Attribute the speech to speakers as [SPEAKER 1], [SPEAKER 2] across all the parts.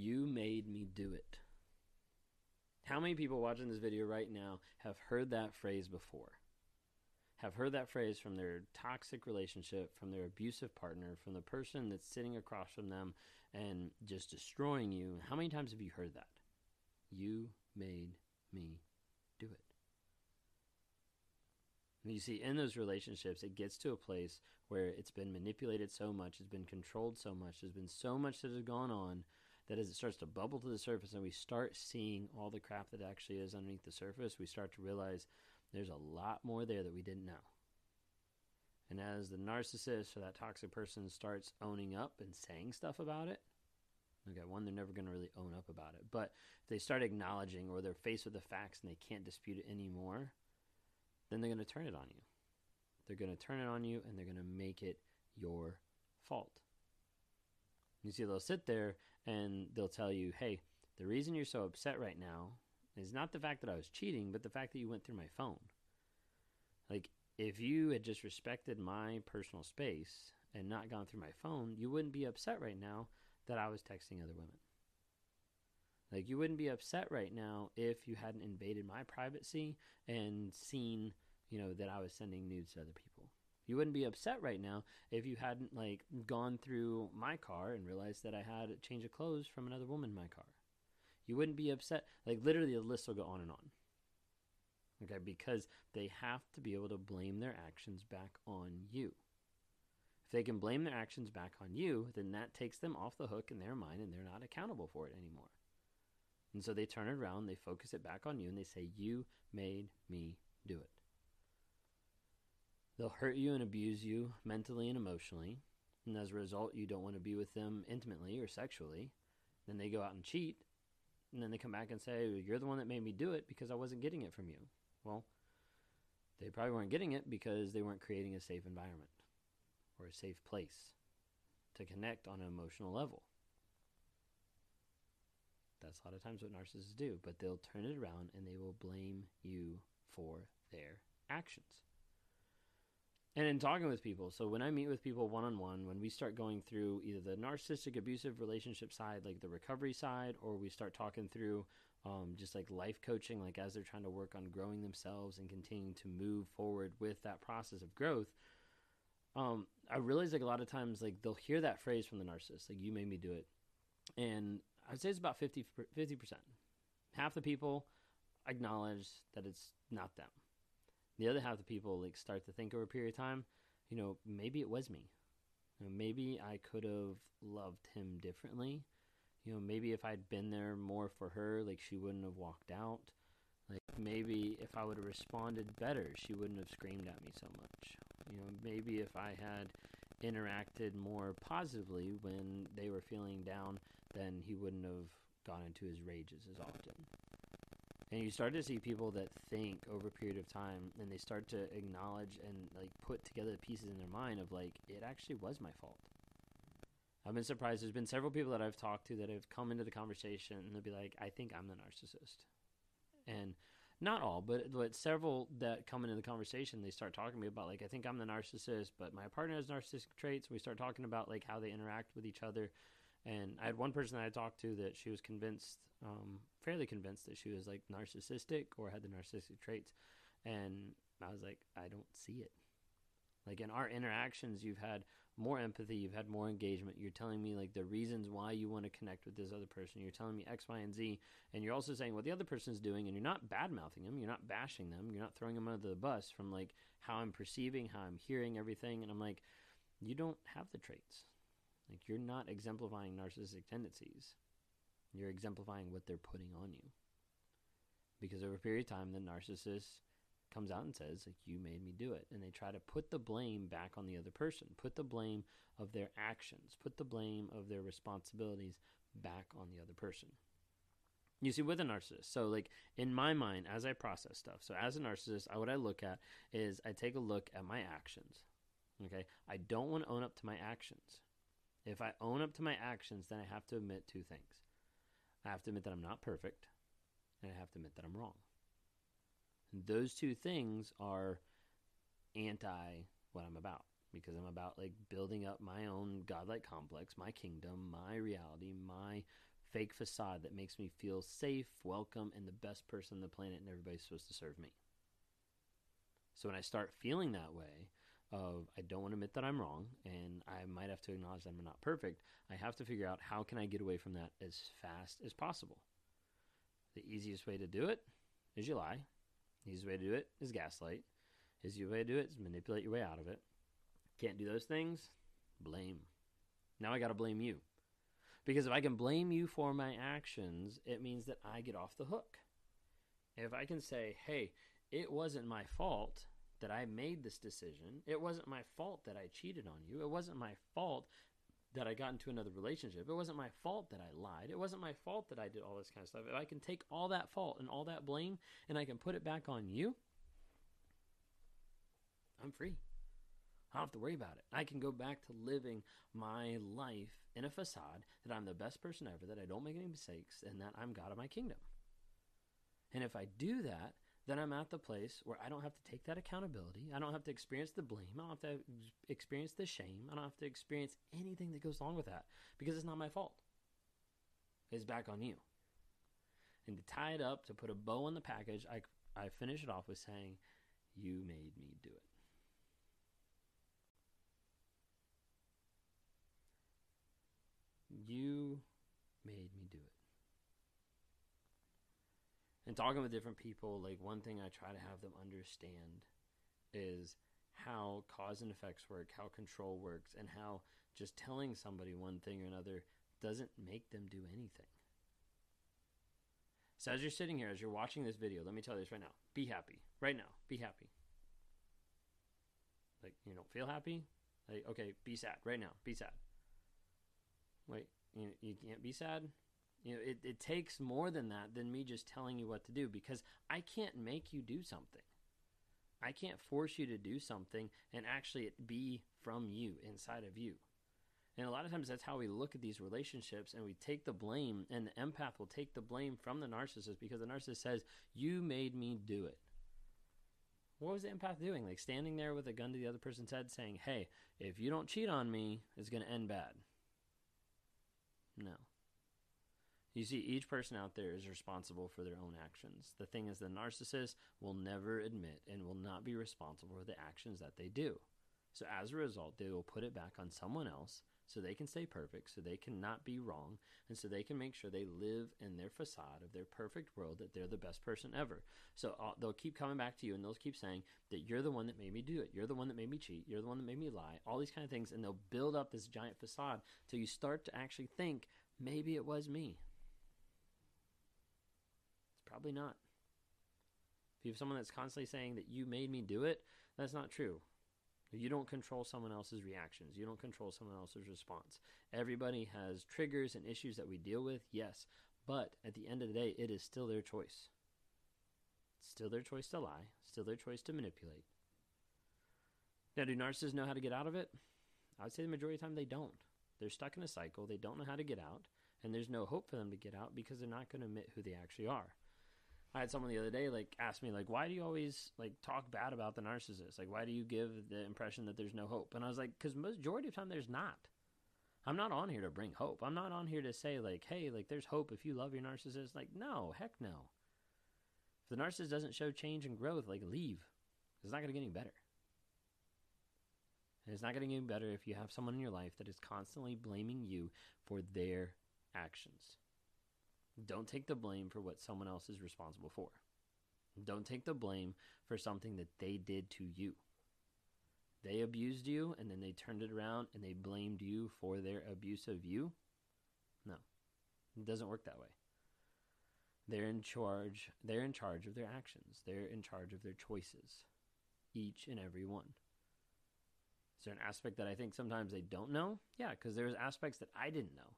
[SPEAKER 1] You made me do it. How many people watching this video right now have heard that phrase before? Have heard that phrase from their toxic relationship, from their abusive partner, from the person that's sitting across from them and just destroying you? How many times have you heard that? You made me do it. And you see, in those relationships, it gets to a place where it's been manipulated so much, it's been controlled so much, there's been so much that has gone on that as it starts to bubble to the surface and we start seeing all the crap that actually is underneath the surface, we start to realize there's a lot more there that we didn't know. And as the narcissist or that toxic person starts owning up and saying stuff about it, okay, one, they're never going to really own up about it. But if they start acknowledging or they're faced with the facts and they can't dispute it anymore, then they're going to turn it on you. They're going to turn it on you and they're going to make it your fault. You see, they'll sit there and they'll tell you, hey, the reason you're so upset right now is not the fact that I was cheating, but the fact that you went through my phone. Like, if you had just respected my personal space and not gone through my phone, you wouldn't be upset right now that I was texting other women. Like, you wouldn't be upset right now if you hadn't invaded my privacy and seen, you know, that I was sending nudes to other people. You wouldn't be upset right now if you hadn't, like, gone through my car and realized that I had a change of clothes from another woman in my car. You wouldn't be upset. Like, literally, the list will go on and on. Okay, because they have to be able to blame their actions back on you. If they can blame their actions back on you, then that takes them off the hook in their mind and they're not accountable for it anymore. And so they turn it around, they focus it back on you, and they say, You made me do it. They'll hurt you and abuse you mentally and emotionally. And as a result, you don't want to be with them intimately or sexually. Then they go out and cheat. And then they come back and say, You're the one that made me do it because I wasn't getting it from you. Well, they probably weren't getting it because they weren't creating a safe environment or a safe place to connect on an emotional level. That's a lot of times what narcissists do, but they'll turn it around and they will blame you for their actions. And in talking with people, so when I meet with people one on one, when we start going through either the narcissistic abusive relationship side, like the recovery side, or we start talking through um, just like life coaching, like as they're trying to work on growing themselves and continuing to move forward with that process of growth, um, I realize like a lot of times like they'll hear that phrase from the narcissist, like you made me do it, and I'd say it's about 50 percent. Half the people acknowledge that it's not them. The other half of the people like start to think over a period of time, you know, maybe it was me. You know, maybe I could have loved him differently. You know, maybe if I'd been there more for her, like she wouldn't have walked out. Like maybe if I would have responded better, she wouldn't have screamed at me so much. You know, maybe if I had interacted more positively when they were feeling down, then he wouldn't have gone into his rages as often. And you start to see people that think over a period of time and they start to acknowledge and like put together the pieces in their mind of like it actually was my fault. I've been surprised. There's been several people that I've talked to that have come into the conversation and they'll be like, I think I'm the narcissist. And not all, but but several that come into the conversation, they start talking to me about like I think I'm the narcissist, but my partner has narcissistic traits. We start talking about like how they interact with each other, and I had one person that I talked to that she was convinced, um, fairly convinced that she was like narcissistic or had the narcissistic traits, and I was like, I don't see it. Like in our interactions, you've had more empathy, you've had more engagement. You're telling me like the reasons why you want to connect with this other person. You're telling me X, Y, and Z, and you're also saying what the other person is doing, and you're not bad mouthing them. You're not bashing them. You're not throwing them under the bus from like how I'm perceiving, how I'm hearing everything, and I'm like, you don't have the traits. Like you're not exemplifying narcissistic tendencies. You're exemplifying what they're putting on you. Because over a period of time, the narcissist comes out and says, like, you made me do it. And they try to put the blame back on the other person, put the blame of their actions, put the blame of their responsibilities back on the other person. You see, with a narcissist, so like in my mind, as I process stuff, so as a narcissist, I, what I look at is I take a look at my actions. Okay. I don't want to own up to my actions. If I own up to my actions, then I have to admit two things. I have to admit that I'm not perfect, and I have to admit that I'm wrong. And those two things are anti what I'm about because I'm about like building up my own godlike complex, my kingdom, my reality, my fake facade that makes me feel safe, welcome, and the best person on the planet, and everybody's supposed to serve me. So when I start feeling that way, of I don't want to admit that I'm wrong, and I might have to acknowledge that I'm not perfect. I have to figure out how can I get away from that as fast as possible. The easiest way to do it is you lie. The easiest way to do it is gaslight. The easiest way to do it is manipulate your way out of it. Can't do those things? Blame. Now I got to blame you. Because if I can blame you for my actions, it means that I get off the hook. If I can say, hey, it wasn't my fault that I made this decision, it wasn't my fault that I cheated on you, it wasn't my fault that I got into another relationship, it wasn't my fault that I lied, it wasn't my fault that I did all this kind of stuff. If I can take all that fault and all that blame and I can put it back on you, I'm free. I don't have to worry about it. I can go back to living my life in a facade that I'm the best person ever, that I don't make any mistakes, and that I'm God of my kingdom. And if I do that, then I'm at the place where I don't have to take that accountability. I don't have to experience the blame. I don't have to experience the shame. I don't have to experience anything that goes along with that because it's not my fault. It's back on you. And to tie it up, to put a bow on the package, I, I finish it off with saying, You made me do it. You made me do it. And talking with different people, like one thing I try to have them understand is how cause and effects work, how control works, and how just telling somebody one thing or another doesn't make them do anything. So as you're sitting here, as you're watching this video, let me tell you this right now. Be happy. Right now. Be happy. Like, you don't feel happy? Like, okay, be sad. Right now. Be sad. Wait, you, you can't be sad? You know, it, it takes more than that than me just telling you what to do because I can't make you do something. I can't force you to do something and actually it be from you, inside of you. And a lot of times that's how we look at these relationships and we take the blame, and the empath will take the blame from the narcissist because the narcissist says, You made me do it. What was the empath doing? Like standing there with a gun to the other person's head saying, Hey, if you don't cheat on me, it's going to end bad. No. You see, each person out there is responsible for their own actions. The thing is, the narcissist will never admit and will not be responsible for the actions that they do. So, as a result, they will put it back on someone else so they can stay perfect, so they cannot be wrong, and so they can make sure they live in their facade of their perfect world that they're the best person ever. So, uh, they'll keep coming back to you and they'll keep saying that you're the one that made me do it. You're the one that made me cheat. You're the one that made me lie. All these kind of things. And they'll build up this giant facade till you start to actually think maybe it was me. Probably not. If you have someone that's constantly saying that you made me do it, that's not true. You don't control someone else's reactions. You don't control someone else's response. Everybody has triggers and issues that we deal with, yes, but at the end of the day, it is still their choice. It's still their choice to lie, still their choice to manipulate. Now, do narcissists know how to get out of it? I would say the majority of the time they don't. They're stuck in a cycle, they don't know how to get out, and there's no hope for them to get out because they're not going to admit who they actually are. I had someone the other day like ask me like, why do you always like talk bad about the narcissist? Like, why do you give the impression that there's no hope? And I was like, because majority of time there's not. I'm not on here to bring hope. I'm not on here to say like, hey, like there's hope if you love your narcissist. Like, no, heck no. If the narcissist doesn't show change and growth, like leave. It's not going to get any better. And it's not getting any better if you have someone in your life that is constantly blaming you for their actions. Don't take the blame for what someone else is responsible for. Don't take the blame for something that they did to you. They abused you and then they turned it around and they blamed you for their abuse of you. No, it doesn't work that way. They're in charge. They're in charge of their actions. They're in charge of their choices, each and every one. Is there an aspect that I think sometimes they don't know? Yeah, because there's aspects that I didn't know.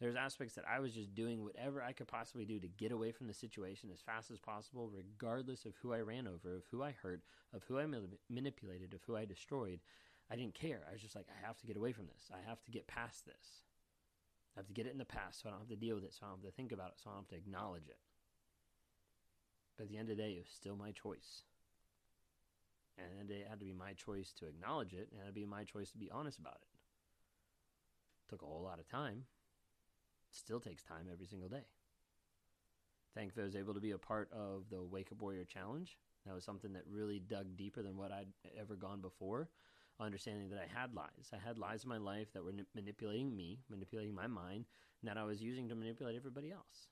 [SPEAKER 1] There's aspects that I was just doing whatever I could possibly do to get away from the situation as fast as possible, regardless of who I ran over, of who I hurt, of who I manipulated, of who I destroyed. I didn't care. I was just like, I have to get away from this. I have to get past this. I have to get it in the past so I don't have to deal with it, so I don't have to think about it, so I don't have to acknowledge it. But at the end of the day, it was still my choice. And it had to be my choice to acknowledge it, and it had to be my choice to be honest about it. it took a whole lot of time, still takes time every single day. Thankfully, I was able to be a part of the Wake Up Warrior Challenge. That was something that really dug deeper than what I'd ever gone before. Understanding that I had lies. I had lies in my life that were manipulating me, manipulating my mind, and that I was using to manipulate everybody else.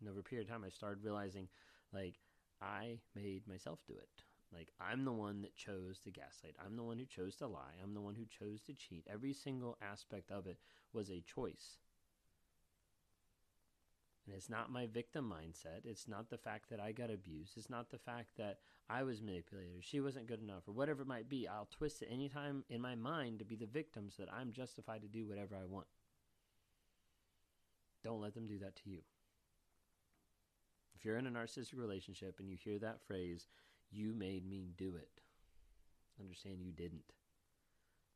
[SPEAKER 1] And over a period of time, I started realizing, like, I made myself do it. Like, I'm the one that chose to gaslight. I'm the one who chose to lie. I'm the one who chose to cheat. Every single aspect of it was a choice. And it's not my victim mindset. It's not the fact that I got abused. It's not the fact that I was manipulated. She wasn't good enough, or whatever it might be. I'll twist it anytime in my mind to be the victim so that I'm justified to do whatever I want. Don't let them do that to you. If you're in a narcissistic relationship and you hear that phrase, you made me do it, understand you didn't.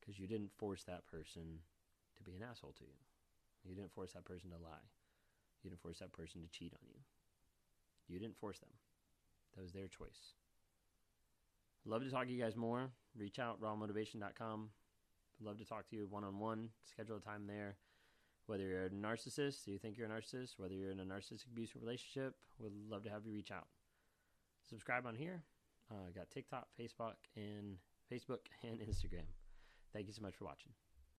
[SPEAKER 1] Because you didn't force that person to be an asshole to you. You didn't force that person to lie. You didn't force that person to cheat on you. You didn't force them. That was their choice. Love to talk to you guys more. Reach out, rawmotivation.com. Love to talk to you one on one. Schedule a time there. Whether you're a narcissist, you think you're a narcissist, whether you're in a narcissistic abusive relationship, would love to have you reach out. Subscribe on here. Uh, got TikTok, Facebook, and Facebook and Instagram. Thank you so much for watching.